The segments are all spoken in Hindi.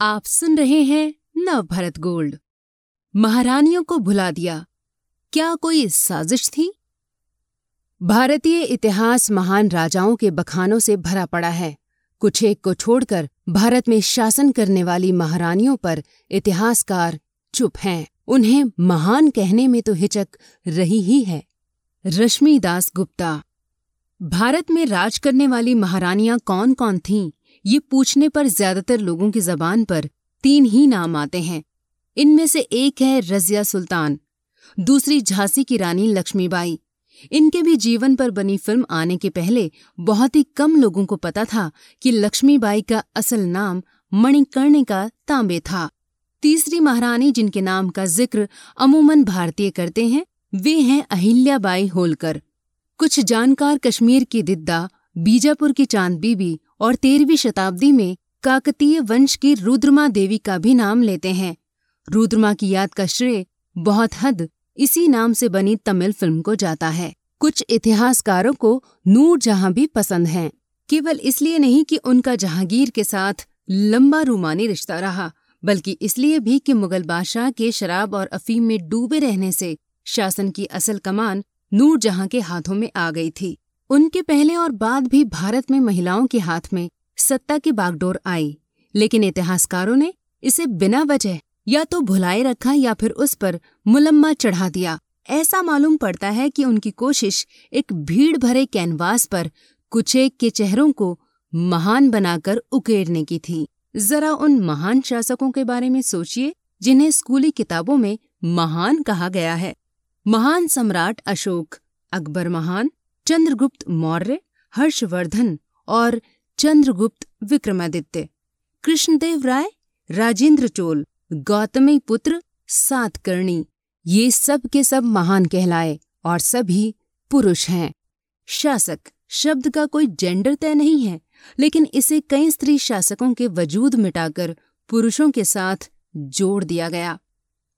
आप सुन रहे हैं नव भरत गोल्ड। महारानियों को भुला दिया। क्या कोई साजिश थी? भारतीय इतिहास महान राजाओं के बखानों से भरा पड़ा है। कुछ एक को छोड़कर भारत में शासन करने वाली महारानियों पर इतिहासकार चुप हैं। उन्हें महान कहने में तो हिचक रही ही है। रश्मि दास गुप्ता, भारत में राज करने वाली महारानियाँ कौन कौन थीं? ये पूछने पर ज़्यादातर लोगों की जबान पर तीन ही नाम आते हैं। इनमें से एक है रजिया सुल्तान, दूसरी झांसी की रानी लक्ष्मीबाई। इनके भी जीवन पर बनी फ़िल्म आने के पहले बहुत ही कम लोगों को पता था कि लक्ष्मीबाई का असल नाम मणिकर्णिका तांबे था। तीसरी महारानी जिनके नाम का ज़िक्र अमूमन भारतीय करते हैं, वे हैं अहिल्याबाई होलकर। कुछ जानकार कश्मीर की दिद्दा, बीजापुर की चाँद बीबी और तेरहवीं शताब्दी में काकतीय वंश की रुद्रमा देवी का भी नाम लेते हैं। रुद्रमा की याद का श्रेय बहुत हद इसी नाम से बनी तमिल फ़िल्म को जाता है। कुछ इतिहासकारों को नूर जहाँ भी पसंद हैं। केवल इसलिए नहीं कि उनका जहांगीर के साथ लंबा रूमानी रिश्ता रहा, बल्कि इसलिए भी कि मुगल बादशाह के शराब और अफीम में डूबे रहने से शासन की असल कमान नूर जहाँ के हाथों में आ गई थी। उनके पहले और बाद भी भारत में महिलाओं के हाथ में सत्ता की बागडोर आई, लेकिन इतिहासकारों ने इसे बिना वजह या तो भुलाए रखा या फिर उस पर मुलम्मा चढ़ा दिया। ऐसा मालूम पड़ता है कि उनकी कोशिश एक भीड़ भरे कैनवास पर कुचेक के चेहरों को महान बनाकर उकेरने की थी। जरा उन महान शासकों के बारे में सोचिए, जिन्हें स्कूली किताबों में महान कहा गया है। महान सम्राट अशोक अकबर महान चंद्रगुप्त मौर्य, हर्षवर्धन और चंद्रगुप्त विक्रमादित्य। कृष्णदेव राय, राजेंद्र चोल, गौतमी पुत्र, सातकर्णी। ये सब के सब महान कहलाए और सभी पुरुष हैं। शासक, शब्द का कोई जेंडर तय नहीं है, लेकिन इसे कई स्त्री शासकों के वजूद मिटाकर पुरुषों के साथ जोड़ दिया गया।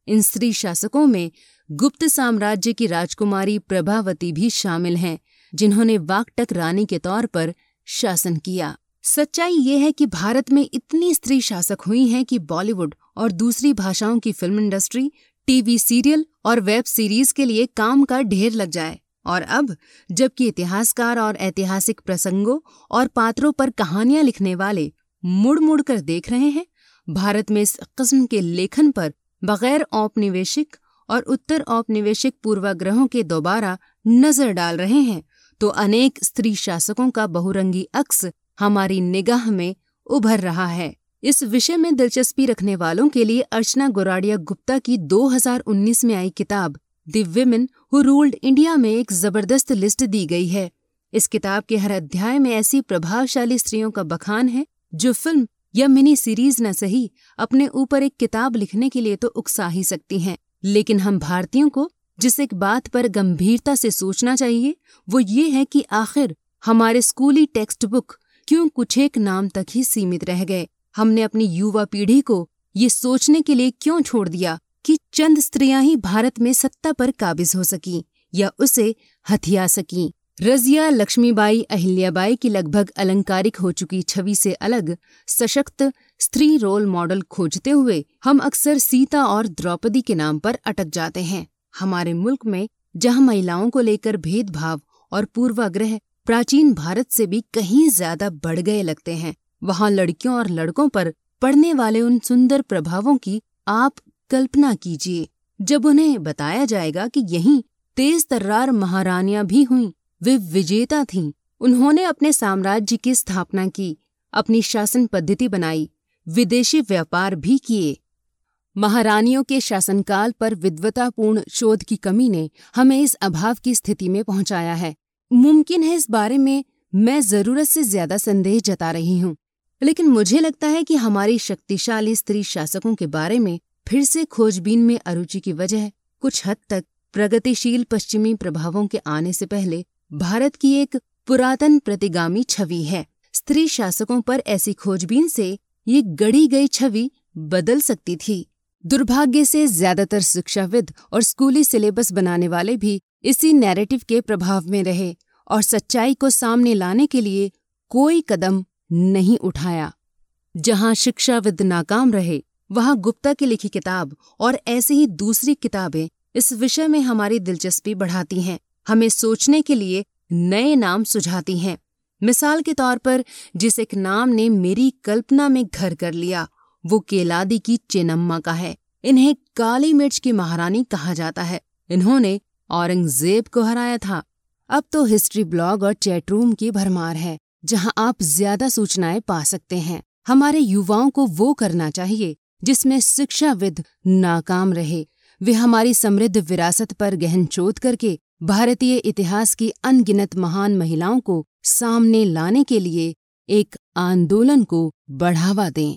इन स्त्री शासकों में गुप्त साम्राज्य की राजकुमारी प्रभावती भी शामिल हैं। जिन्होंने वाकटक रानी के तौर पर शासन किया। सच्चाई ये है कि भारत में इतनी स्त्री शासक हुई हैं कि बॉलीवुड और दूसरी भाषाओं की फ़िल्म इंडस्ट्री, टीवी सीरियल और वेब सीरीज़ के लिए काम का ढेर लग जाए। और अब, जबकि इतिहासकार और ऐतिहासिक प्रसंगों और पात्रों पर कहानियाँ लिखने वाले मुड़ मुड़ कर देख रहे हैं, भारत में इस किस्म के लेखन पर बगैर औपनिवेशिक और उत्तर औपनिवेशिक पूर्वाग्रहों के दोबारा नज़र डाल रहे हैं तो अनेक स्त्री शासकों का बहुरंगी अक्स हमारी निगाह में उभर रहा है। इस विषय में दिलचस्पी रखने वालों के लिए अर्चना गोराडिया गुप्ता की 2019 में आई किताब, the women who ruled India में एक ज़बरदस्त लिस्ट दी गई है। इस किताब के हर अध्याय में ऐसी प्रभावशाली स्त्रियों का बखान है, जो फ़िल्म या मिनी सीरीज़ न सही अपने ऊपर एक किताब लिखने के लिए तो उकसा ही सकती हैं। लेकिन हम भारतीयों को जिस एक बात पर गंभीरता से सोचना चाहिए, वो ये है कि आखिर हमारे स्कूली टेक्स्ट बुक क्यों कुछ एक नाम तक ही सीमित रह गए? हमने अपनी युवा पीढ़ी को ये सोचने के लिए क्यों छोड़ दिया कि चंद स्त्रियाँ ही भारत में सत्ता पर काबिज हो सकी या उसे हथिया सकी? रजिया लक्ष्मीबाई अहिल्याबाई की लगभग अलंकारिक हो चुकी छवि से अलग, सशक्त स्त्री रोल मॉडल खोजते हुए हम अक्सर सीता और द्रौपदी के नाम पर अटक जाते हैं। हमारे मुल्क में जहाँ महिलाओं को लेकर भेदभाव और पूर्वाग्रह प्राचीन भारत से भी कहीं ज़्यादा बढ़ गए लगते हैं, वहाँ लड़कियों और लड़कों पर पड़ने वाले उन सुंदर प्रभावों की आप कल्पना कीजिए, जब उन्हें बताया जाएगा कि यहीं तेज तर्रार महारानियाँ भी हुईं, वे विजेता थीं, उन्होंने अपने साम्राज्य की स्थापना की, अपनी शासन पद्धति बनाई, विदेशी व्यापार भी किए। महारानियों के शासनकाल पर विद्वतापूर्ण शोध की कमी ने हमें इस अभाव की स्थिति में पहुँचाया है। मुमकिन है इस बारे में मैं ज़रूरत से ज़्यादा संदेह जता रही हूँ, लेकिन मुझे लगता है कि हमारी शक्तिशाली स्त्री शासकों के बारे में फिर से खोजबीन में अरुचि की वजह कुछ हद तक प्रगतिशील पश्चिमी प्रभावों के आने से पहले भारत की एक पुरातन प्रतिगामी छवि है। स्त्री शासकों पर ऐसी खोजबीन से ये गढ़ी गई छवि बदल सकती थी। दुर्भाग्य से ज़्यादातर शिक्षाविद और स्कूली सिलेबस बनाने वाले भी इसी नैरेटिव के प्रभाव में रहे और सच्चाई को सामने लाने के लिए कोई कदम नहीं उठाया। जहाँ शिक्षाविद नाकाम रहे, वहाँ गुप्ता की लिखी किताब और ऐसी ही दूसरी किताबें इस विषय में हमारी दिलचस्पी बढ़ाती हैं, हमें सोचने के लिए नए नाम सुझाती हैं। मिसाल के तौर पर, जिस एक नाम ने मेरी कल्पना में घर कर लिया वो केलादी की चेनम्मा का है। इन्हें काली मिर्च की महारानी कहा जाता है। इन्होंने औरंगज़ेब को हराया था। अब तो हिस्ट्री ब्लॉग और चैटरूम की भरमार है, जहाँ आप ज़्यादा सूचनाएँ पा सकते हैं। हमारे युवाओं को वो करना चाहिए, जिसमें शिक्षाविद नाकाम रहे। वे हमारी समृद्ध विरासत पर गहन चोट करके भारतीय इतिहास की अनगिनत महान महिलाओं को सामने लाने के लिए एक आंदोलन को बढ़ावा दें।